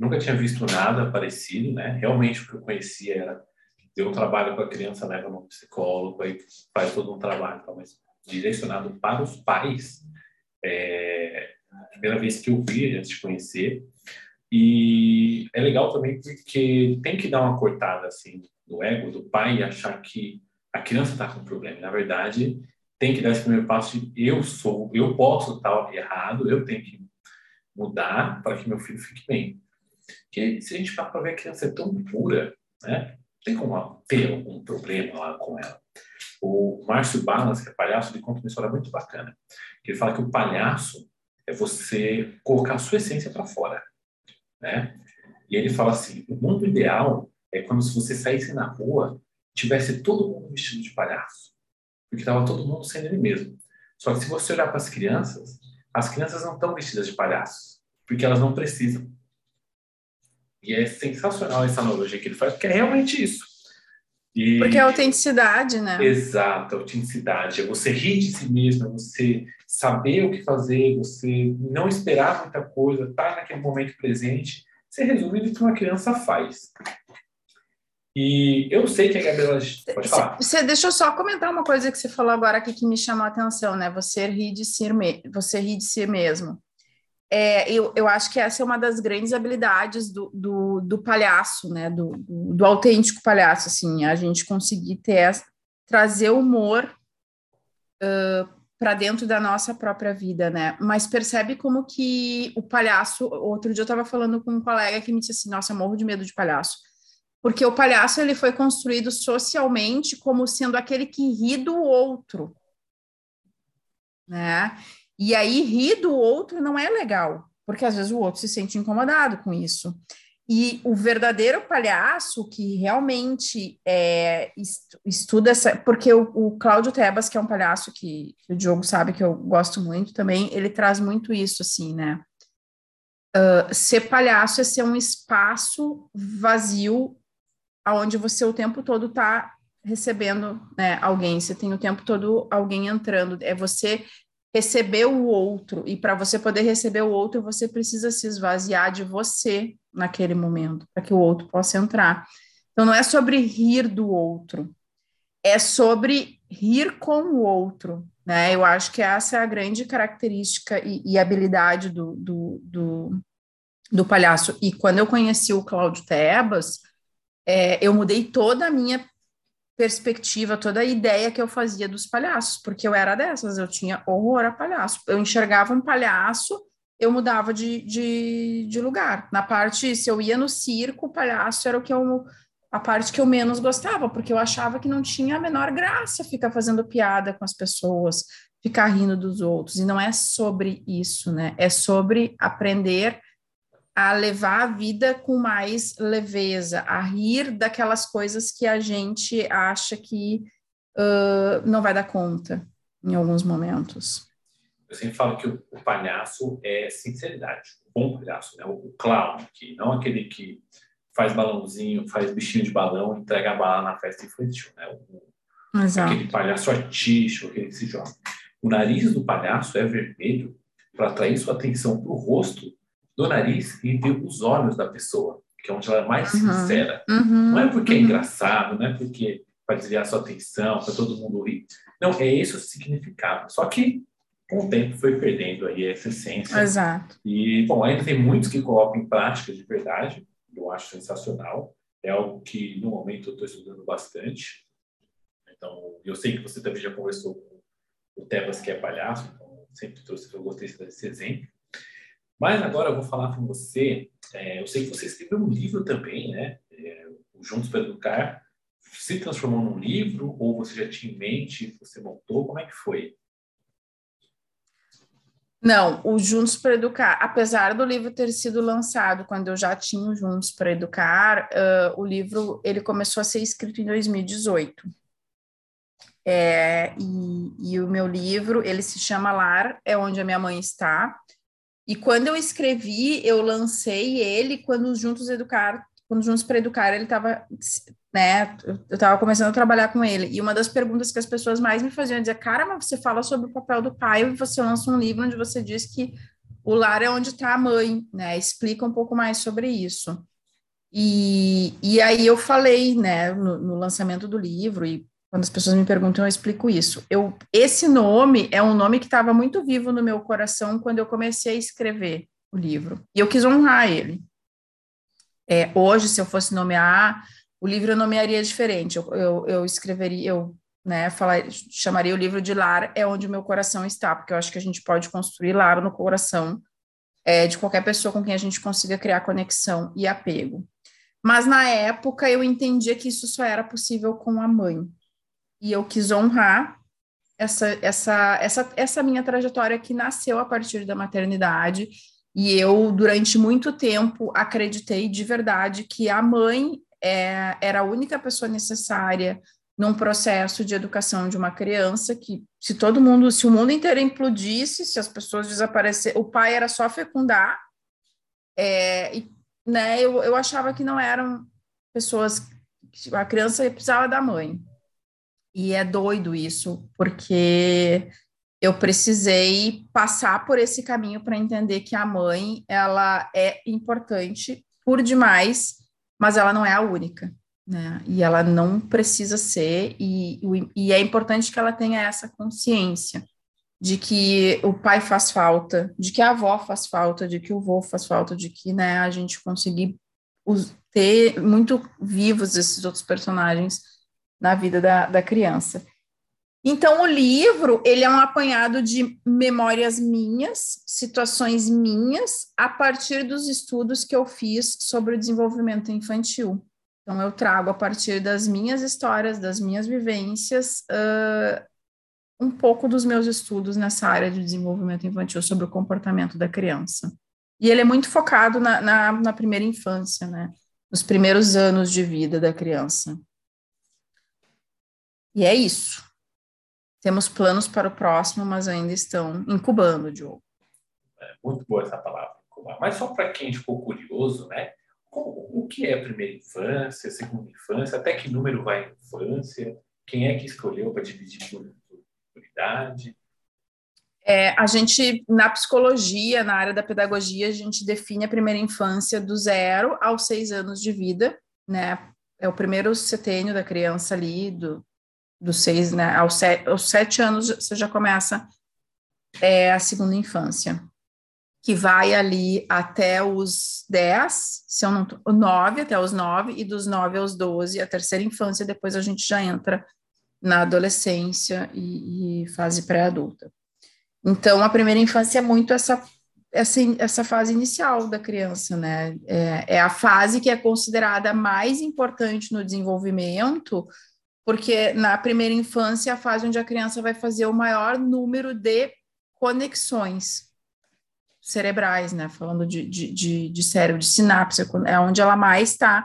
Nunca tinha visto nada parecido, né? Realmente o que eu conhecia era ter um trabalho com a criança, leva no psicólogo, aí faz todo um trabalho, então, mas direcionado para os pais. É, a primeira vez que eu vi, antes de conhecer. E é legal também porque tem que dar uma cortada assim no ego do pai e achar que a criança está com problema. Na verdade, tem que dar esse primeiro passo de eu sou, eu posso estar errado, eu tenho que mudar para que meu filho fique bem. Porque se a gente para ver a criança é tão pura, né? Tem como ter algum problema lá com ela. O Márcio Balas, que é palhaço, ele conta uma história muito bacana. Ele fala que o palhaço é você colocar a sua essência para fora, né? E ele fala assim, o mundo ideal é quando se você saísse na rua, tivesse todo mundo vestido de palhaço, porque estava todo mundo sendo ele mesmo. Só que se você olhar para as crianças, as crianças não estão vestidas de palhaços, porque elas não precisam. E é sensacional essa analogia que ele faz, porque é realmente isso. E... Porque é autenticidade, né? Exato, autenticidade. É você rir de si mesmo, é você saber o que fazer, você não esperar muita coisa, estar tá naquele momento presente. Você resume no que uma criança faz. E eu sei que a Gabriela. Pode falar. Você, deixa eu só comentar uma coisa que você falou agora aqui que me chamou a atenção, né? Você ri de si, você ri de si mesmo é, eu, eu acho que essa é uma das grandes habilidades do, do, do palhaço, né? Do, do, do, autêntico palhaço, assim, a gente conseguir ter, trazer humor uh, para dentro da nossa própria vida, né? Mas percebe como que o palhaço. Outro dia eu estava falando com um colega que me disse assim: Nossa, eu morro de medo de palhaço. Porque o palhaço ele foi construído socialmente como sendo aquele que ri do outro, né? E aí rir do outro não é legal, porque às vezes o outro se sente incomodado com isso. E o verdadeiro palhaço que realmente é, estuda essa. Porque o, o Cláudio Tebas, que é um palhaço que, que, o Diogo sabe que eu gosto muito também, ele traz muito isso, assim, né? Uh, ser palhaço é ser um espaço vazio onde você o tempo todo está recebendo né, alguém, você tem o tempo todo alguém entrando, é você receber o outro, e para você poder receber o outro, você precisa se esvaziar de você naquele momento, para que o outro possa entrar. Então, não é sobre rir do outro, é sobre rir com o outro, né? Eu acho que essa é a grande característica e, e habilidade do, do, do, do, palhaço. E quando eu conheci o Cláudio Tebas, é, eu mudei toda a minha perspectiva, toda a ideia que eu fazia dos palhaços, porque eu era dessas, eu tinha horror a palhaço. Eu enxergava um palhaço, eu mudava de, de, de lugar. Na parte, se eu ia no circo, o palhaço era o que eu a parte que eu menos gostava, porque eu achava que não tinha a menor graça ficar fazendo piada com as pessoas, ficar rindo dos outros. E não é sobre isso, né? É sobre aprender a levar a vida com mais leveza, a rir daquelas coisas que a gente acha que uh, não vai dar conta em alguns momentos. Eu sempre falo que o, o palhaço é sinceridade, o bom palhaço, né? o, o clown, que não aquele que faz balãozinho, faz bichinho de balão, entrega a bala na festa infantil, né? O, aquele palhaço artístico, aquele que se joga. O nariz do palhaço é vermelho para atrair sua atenção para o rosto do nariz e ver os olhos da pessoa, que é onde ela é mais uhum. sincera. Uhum. Não é porque é uhum. engraçado, não é porque vai desviar sua atenção, para todo mundo rir. Não, é esse o significado. Só que com o tempo foi perdendo aí essa essência. Exato. E, bom, ainda tem muitos que colocam em prática de verdade, eu acho sensacional. É algo que, no momento, eu estou estudando bastante. Então, eu sei que você também já conversou com o Tebas, que é palhaço, então sempre trouxe, eu gostei desse exemplo. Mas agora eu vou falar com você. É, eu sei que você escreveu um livro também, né? É, Juntos para Educar. Se transformou num livro ou você já tinha em mente, você montou? Como é que foi? Não, o Juntos para Educar, apesar do livro ter sido lançado quando eu já tinha o Juntos para Educar, uh, o livro ele começou a ser escrito em 2018. É, e, e, o meu livro, ele se chama Lar, é onde a minha mãe está. E quando eu escrevi, eu lancei ele quando Juntos Educar, quando Juntos para Educar, ele estava, né, eu estava começando a trabalhar com ele. E uma das perguntas que as pessoas mais me faziam é dizer, cara, mas você fala sobre o papel do pai e você lança um livro onde você diz que o lar é onde está a mãe, né? Explica um pouco mais sobre isso. E, e aí eu falei, né, no, no lançamento do livro, e Quando as pessoas me perguntam, eu explico isso. Eu, esse nome é um nome que estava muito vivo no meu coração quando eu comecei a escrever o livro. E eu quis honrar ele. É, hoje, se eu fosse nomear, o livro eu nomearia diferente. Eu, eu, eu escreveria, eu né, falar, chamaria o livro de Lar é onde o meu coração está, porque eu acho que a gente pode construir lar no coração é, de qualquer pessoa com quem a gente consiga criar conexão e apego. Mas na época eu entendia que isso só era possível com a mãe. E eu quis honrar essa, essa, essa, essa minha trajetória que nasceu a partir da maternidade. E eu, durante muito tempo, acreditei de verdade que a mãe é, era a única pessoa necessária num processo de educação de uma criança que se todo mundo, se o mundo inteiro implodisse, se as pessoas desaparecerem, o pai era só fecundar, é, e, né, eu, eu achava que não eram pessoas, a criança precisava da mãe. E é doido isso, porque eu precisei passar por esse caminho para entender que a mãe, ela é importante por demais, mas ela não é a única né? E ela não precisa ser, e, e é importante que ela tenha essa consciência de que o pai faz falta, de que a avó faz falta, de que o vô faz falta, de que né, a gente conseguir ter muito vivos esses outros personagens na vida da, da criança. Então, o livro, ele é um apanhado de memórias minhas, situações minhas, a partir dos estudos que eu fiz sobre o desenvolvimento infantil. Então, eu trago a partir das minhas histórias, das minhas vivências, uh, um pouco dos meus estudos nessa área de desenvolvimento infantil sobre o comportamento da criança. E ele é muito focado na, na, na primeira infância, né? Nos primeiros anos de vida da criança. E é isso. Temos planos para o próximo, mas ainda estão incubando, Diogo. É muito boa essa palavra, incubar. Mas só para quem ficou curioso, né? o que é primeira infância, segunda infância, até que número vai a infância, quem é que escolheu para dividir por, por idade? É, a gente, na psicologia, na área da pedagogia, a gente define a primeira infância do zero aos seis anos de vida, né? É o primeiro setênio da criança ali, do, do seis, né? Aos sete, aos sete anos você já começa é, a segunda infância que vai ali até os 10, se eu não 9 até os 9, e dos 9 aos 12, a terceira infância, depois a gente já entra na adolescência e, e fase pré-adulta. Então, a primeira infância é muito essa, essa, essa fase inicial da criança, né? É, é a fase que é considerada mais importante no desenvolvimento, porque na primeira infância é a fase onde a criança vai fazer o maior número de conexões cerebrais, né? Falando de, de, de, de cérebro, de sinapse, é onde ela mais está.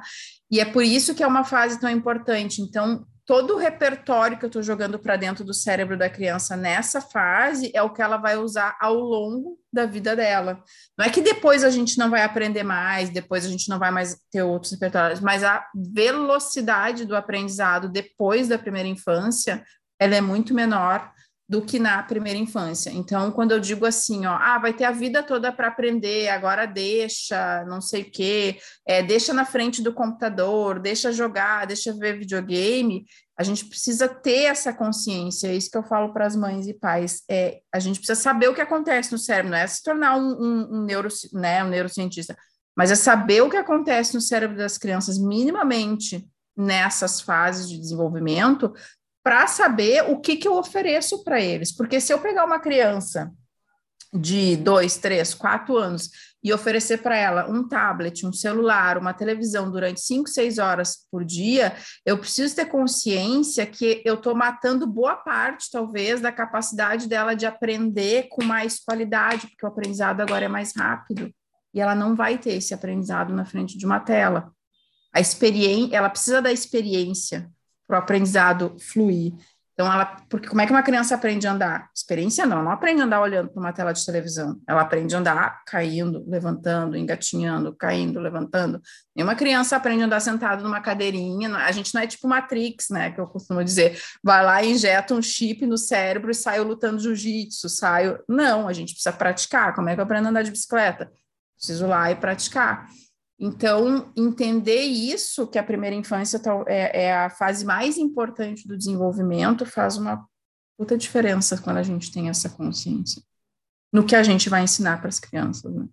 E é por isso que é uma fase tão importante. Então, todo o repertório que eu estou jogando para dentro do cérebro da criança nessa fase é o que ela vai usar ao longo da vida dela. Não é que depois a gente não vai aprender mais, depois a gente não vai mais ter outros repertórios, mas a velocidade do aprendizado depois da primeira infância ela é muito menor do que na primeira infância. Então, quando eu digo assim, ó, ah, vai ter a vida toda para aprender, agora deixa, não sei o quê, é, deixa na frente do computador, deixa jogar, deixa ver videogame, a gente precisa ter essa consciência, é isso que eu falo para as mães e pais, é, a gente precisa saber o que acontece no cérebro, não é se tornar um, um, um, neuro, né, um neurocientista, mas é saber o que acontece no cérebro das crianças minimamente nessas fases de desenvolvimento para saber o que, que eu ofereço para eles. Porque se eu pegar uma criança de dois, três, quatro anos e oferecer para ela um tablet, um celular, uma televisão durante cinco, seis horas por dia, eu preciso ter consciência que eu estou matando boa parte, talvez, da capacidade dela de aprender com mais qualidade, porque o aprendizado agora é mais rápido e ela não vai ter esse aprendizado na frente de uma tela. A experiência, ela precisa da experiência para o aprendizado fluir. Então, ela, porque como é que uma criança aprende a andar? Experiência não, não aprende a andar olhando para uma tela de televisão. Ela aprende a andar caindo, levantando, engatinhando, caindo, levantando. Nenhuma criança aprende a andar sentado numa cadeirinha. A gente não é tipo Matrix, né? Que eu costumo dizer. Vai lá injeta um chip no cérebro e sai lutando jiu-jitsu, saio. Não, a gente precisa praticar. Como é que eu aprendo a andar de bicicleta? Preciso lá e praticar. Então, entender isso, que a primeira infância é, é a fase mais importante do desenvolvimento, faz uma puta diferença quando a gente tem essa consciência no que a gente vai ensinar para as crianças. Né?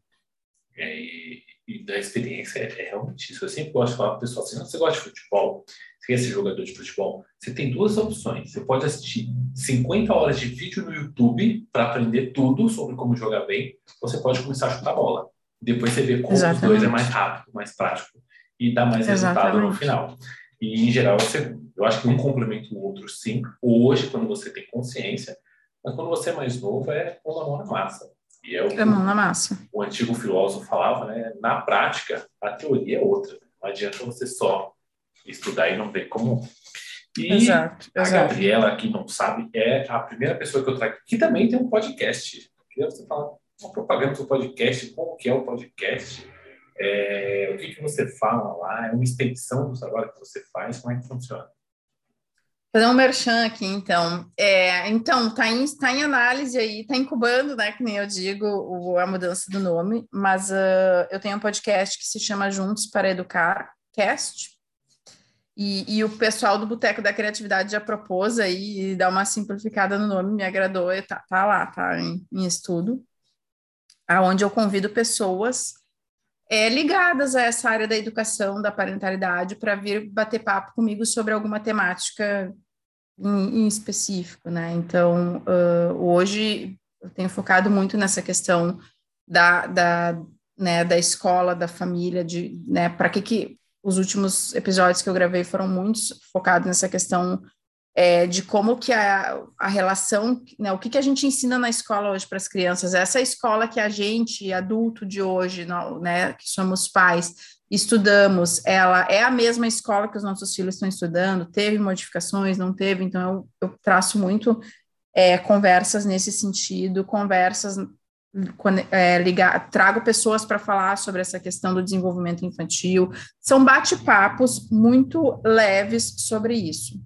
É, e, e, da experiência é, é, realmente isso. Eu sempre gosto de falar para o pessoal assim: você gosta de futebol, você quer ser jogador de futebol, você tem duas opções. Você pode assistir 50 horas de vídeo no YouTube para aprender tudo sobre como jogar bem, ou você pode começar a chutar bola. Depois você vê como Exatamente. os dois é mais rápido, mais prático e dá mais Exatamente. resultado no final. E, em geral, você, eu acho que um complementa o outro, sim. Hoje, quando você tem consciência, mas quando você é mais novo, é com a mão na massa. E é o é mão na massa. O antigo filósofo falava, né? Na prática, a teoria é outra. Não adianta você só estudar e não ver como. E exato, a Gabriela, que não sabe, é a primeira pessoa que eu trago, que também tem um podcast. Queria você falar uma propaganda do podcast, como que é o podcast, é, o que, que você fala lá, é uma extensão do trabalho que você faz, como é que funciona? Fazer um merchan aqui, então. É, então, tá em, tá em análise aí, tá incubando, né? Que nem eu digo, o, a mudança do nome, mas uh, eu tenho um podcast que se chama Juntos para Educar Cast. E, e o pessoal do Boteco da Criatividade já propôs aí dar uma simplificada no nome, me agradou, tá, tá lá, tá em, em estudo aonde eu convido pessoas é, ligadas a essa área da educação, da parentalidade, para vir bater papo comigo sobre alguma temática em, em específico, né? Então, uh, hoje eu tenho focado muito nessa questão da, da, né, da escola, da família, de, né, para que que os últimos episódios que eu gravei foram muito focados nessa questão é, de como que a, a relação, né, o que, que a gente ensina na escola hoje para as crianças, essa escola que a gente, adulto de hoje, né, que somos pais, estudamos, ela é a mesma escola que os nossos filhos estão estudando, teve modificações, não teve, então eu, eu traço muito é, conversas nesse sentido, conversas é, ligar, trago pessoas para falar sobre essa questão do desenvolvimento infantil, são bate-papos muito leves sobre isso.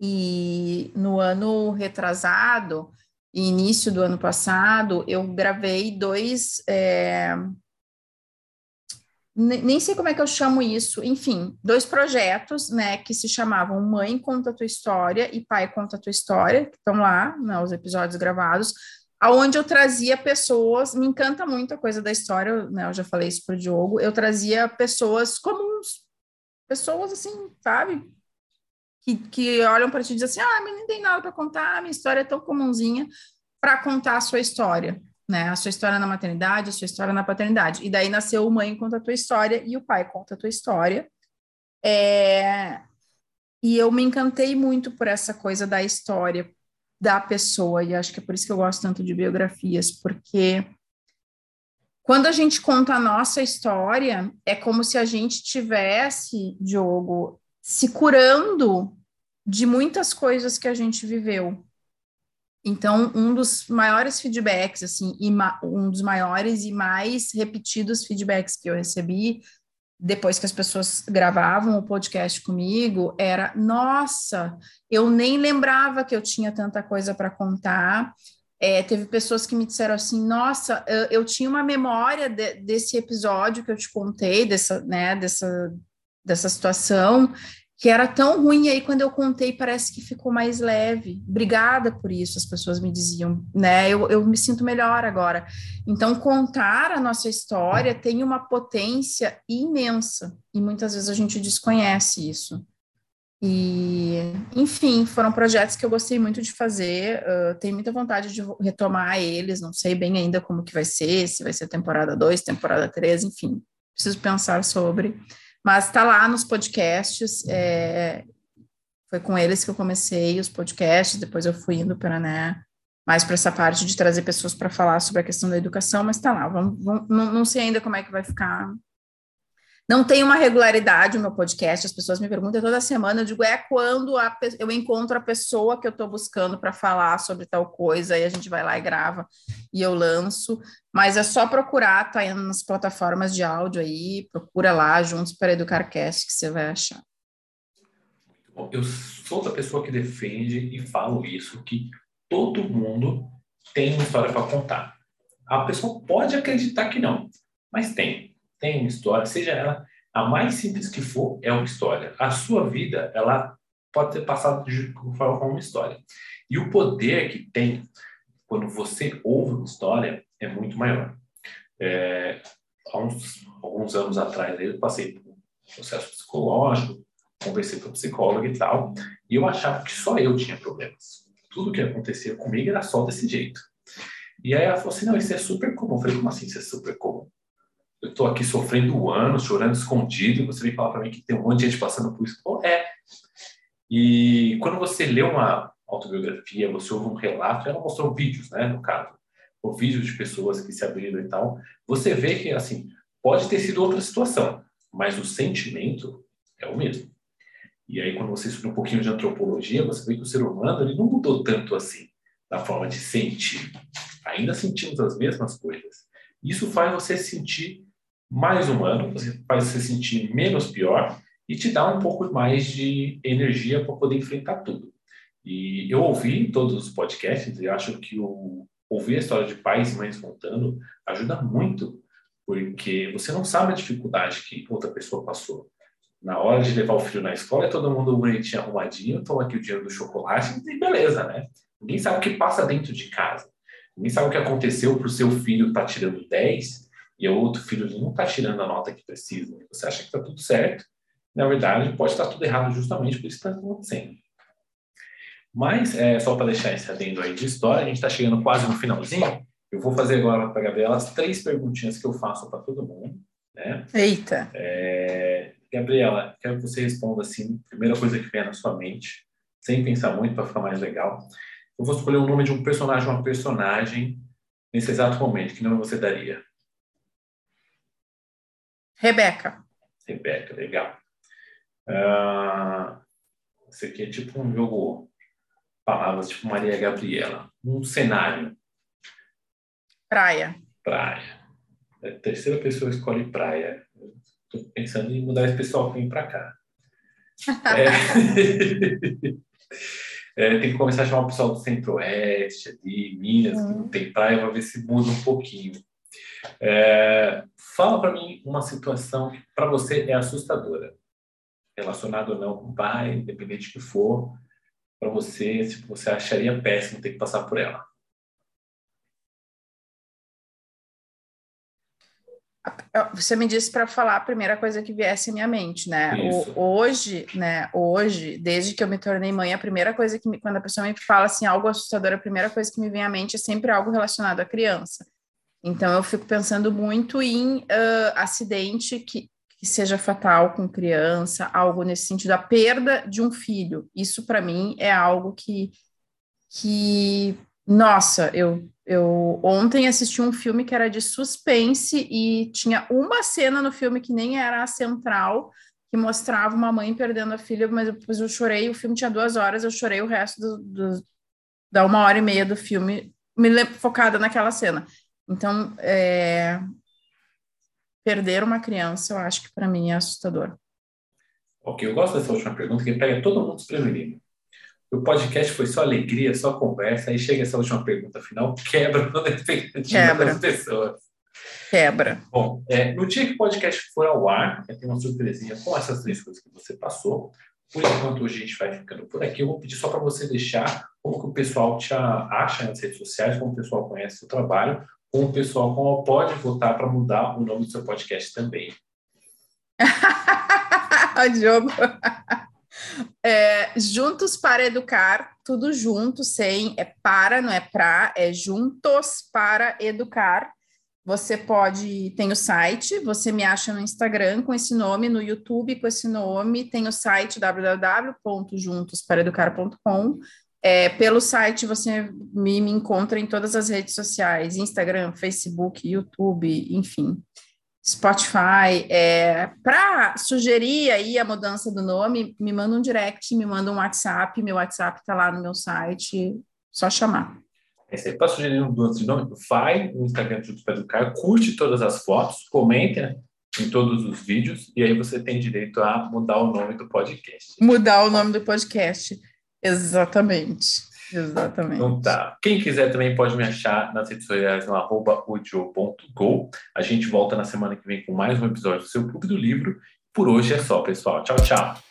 E no ano retrasado, início do ano passado, eu gravei dois. É, nem sei como é que eu chamo isso, enfim, dois projetos, né, que se chamavam Mãe Conta Tua História e Pai Conta Tua História, que estão lá, né, os episódios gravados, aonde eu trazia pessoas, me encanta muito a coisa da história, né, eu já falei isso para o Diogo, eu trazia pessoas comuns, pessoas assim, sabe, que, que olham para ti e dizem assim: ah, mas não tem nada para contar, minha história é tão comunzinha para contar a sua história, né? A sua história na maternidade, a sua história na paternidade. E daí nasceu o Mãe Conta a Tua História e o Pai Conta a Tua História. É... E eu me encantei muito por essa coisa da história da pessoa, e acho que é por isso que eu gosto tanto de biografias, porque quando a gente conta a nossa história, é como se a gente tivesse, Diogo, se curando de muitas coisas que a gente viveu. Então, um dos maiores feedbacks, assim, um dos maiores e mais repetidos feedbacks que eu recebi depois que as pessoas gravavam o podcast comigo era: nossa, eu nem lembrava que eu tinha tanta coisa para contar. É, teve pessoas que me disseram assim: nossa, eu, eu tinha uma memória de, desse episódio que eu te contei, dessa, né, dessa, dessa situação, que era tão ruim, e aí quando eu contei parece que ficou mais leve. Obrigada por isso, as pessoas me diziam, né? Eu, eu me sinto melhor agora. Então, contar a nossa história tem uma potência imensa, e muitas vezes a gente desconhece isso. E, enfim, foram projetos que eu gostei muito de fazer, uh, tenho muita vontade de retomar eles, não sei bem ainda como que vai ser, se vai ser temporada 2, temporada 3, enfim, preciso pensar sobre. Mas está lá nos podcasts. É, foi com eles que eu comecei os podcasts, depois eu fui indo para, né, mais para essa parte de trazer pessoas para falar sobre a questão da educação, mas está lá. Vamos, vamos, não, não sei ainda como é que vai ficar não tem uma regularidade o meu podcast, as pessoas me perguntam toda semana, eu digo, é quando a, eu encontro a pessoa que eu estou buscando para falar sobre tal coisa, e a gente vai lá e grava, e eu lanço, mas é só procurar, tá indo nas plataformas de áudio aí, procura lá, Juntos para Educar Cast, que você vai achar. Eu sou da pessoa que defende e falo isso, que todo mundo tem uma história para contar. A pessoa pode acreditar que não, mas tem. Tem uma história, seja ela a mais simples que for, é uma história. A sua vida, ela pode ter passado de forma uma história. E o poder que tem quando você ouve uma história é muito maior. É, há uns, alguns anos atrás, eu passei por um processo psicológico, conversei com a psicóloga e tal, e eu achava que só eu tinha problemas. Tudo que acontecia comigo era só desse jeito. E aí ela falou assim, não, isso é super comum. Eu falei, como assim isso é super comum? Estou aqui sofrendo anos, chorando escondido, e você vem falar para mim que tem um monte de gente passando por isso. É. E quando você lê uma autobiografia, você ouve um relato, ela mostrou vídeos, né, no caso, ou vídeos de pessoas que se abriram e tal, você vê que, assim, pode ter sido outra situação, mas o sentimento é o mesmo. E aí, quando você estuda um pouquinho de antropologia, você vê que o ser humano ele não mudou tanto assim na forma de sentir. Ainda sentimos as mesmas coisas. Isso faz você sentir mais humano, você faz você sentir menos pior e te dá um pouco mais de energia para poder enfrentar tudo. E eu ouvi todos os podcasts e acho que o, ouvir a história de pais e mães contando ajuda muito, porque você não sabe a dificuldade que outra pessoa passou. Na hora de levar o filho na escola, é todo mundo bonitinho, arrumadinho, toma aqui o dinheiro do chocolate e beleza, né? Ninguém sabe o que passa dentro de casa. Ninguém sabe o que aconteceu para o seu filho estar tá tirando 10 e o outro filho não está tirando a nota que precisa. Você acha que está tudo certo, na verdade, pode estar tá tudo errado justamente por isso que está acontecendo. Mas, é, só para deixar esse adendo aí de história, a gente está chegando quase no finalzinho. Eu vou fazer agora para a Gabriela as três perguntinhas que eu faço para todo mundo. Né? Eita! É, Gabriela, quero que você responda assim, primeira coisa que vem na sua mente, sem pensar muito para ficar mais legal. Eu vou escolher o nome de um personagem, uma personagem, nesse exato momento. Que nome você daria? Rebeca. Rebeca, legal. Uh, esse aqui é tipo um jogo palavras tipo Maria Gabriela. Um cenário. Praia. Praia. A terceira pessoa escolhe praia. Estou pensando em mudar esse pessoal que vem para cá. é... é, tem que começar a chamar o pessoal do Centro-Oeste, de Minas, que não tem praia, para ver se muda um pouquinho. É... Fala para mim uma situação que para você é assustadora, relacionada ou não com o pai, independente que for, para você, se você acharia péssimo ter que passar por ela? Você me disse para falar a primeira coisa que viesse à minha mente, né? O, hoje, né? Hoje, desde que eu me tornei mãe, a primeira coisa que me, quando a pessoa me fala assim algo assustador, a primeira coisa que me vem à mente é sempre algo relacionado à criança. Então eu fico pensando muito em uh, acidente que que seja fatal com criança, algo nesse sentido, a perda de um filho. Isso para mim é algo que, que nossa, eu, eu ontem assisti um filme que era de suspense e tinha uma cena no filme que nem era a central, que mostrava uma mãe perdendo a filha, mas depois eu chorei, o filme tinha duas horas, eu chorei o resto do, do, da uma hora e meia do filme, me focada naquela cena. Então, é, perder uma criança, eu acho que para mim é assustador. Ok, eu gosto dessa última pergunta, que pega todo mundo desprevenido. O podcast foi só alegria, só conversa, aí chega essa última pergunta final, quebra toda a expectativa quebra. das pessoas. Quebra. Bom, é, no dia que o podcast for ao ar, tem uma surpresinha com essas três coisas que você passou. Por enquanto, hoje a gente vai ficando por aqui. Eu vou pedir só para você deixar como que o pessoal te acha nas redes sociais, como o pessoal conhece o trabalho, com o pessoal como pode votar para mudar o nome do seu podcast também. Diogo. É, juntos para educar, tudo junto, sem é para, não é para, é juntos para educar. Você pode, tem o site, você me acha no Instagram com esse nome, no YouTube com esse nome, tem o site www.juntosparaeducar.com é, pelo site você me, me, encontra em todas as redes sociais, Instagram, Facebook, YouTube, enfim, Spotify. É, Para sugerir aí a mudança do nome, me manda um direct, me manda um WhatsApp, meu WhatsApp está lá no meu site, só chamar. É, para sugerir um mudança de nome, vai no Instagram do Educar, Educar, curte todas as fotos, comente né, em todos os vídeos, e aí você tem direito a mudar o nome do podcast. Mudar o nome do podcast. Exatamente. Exatamente. Então tá. Quem quiser também pode me achar nas redes sociais no arroba A gente volta na semana que vem com mais um episódio do seu Clube do Livro. Por hoje é só, pessoal. Tchau, tchau.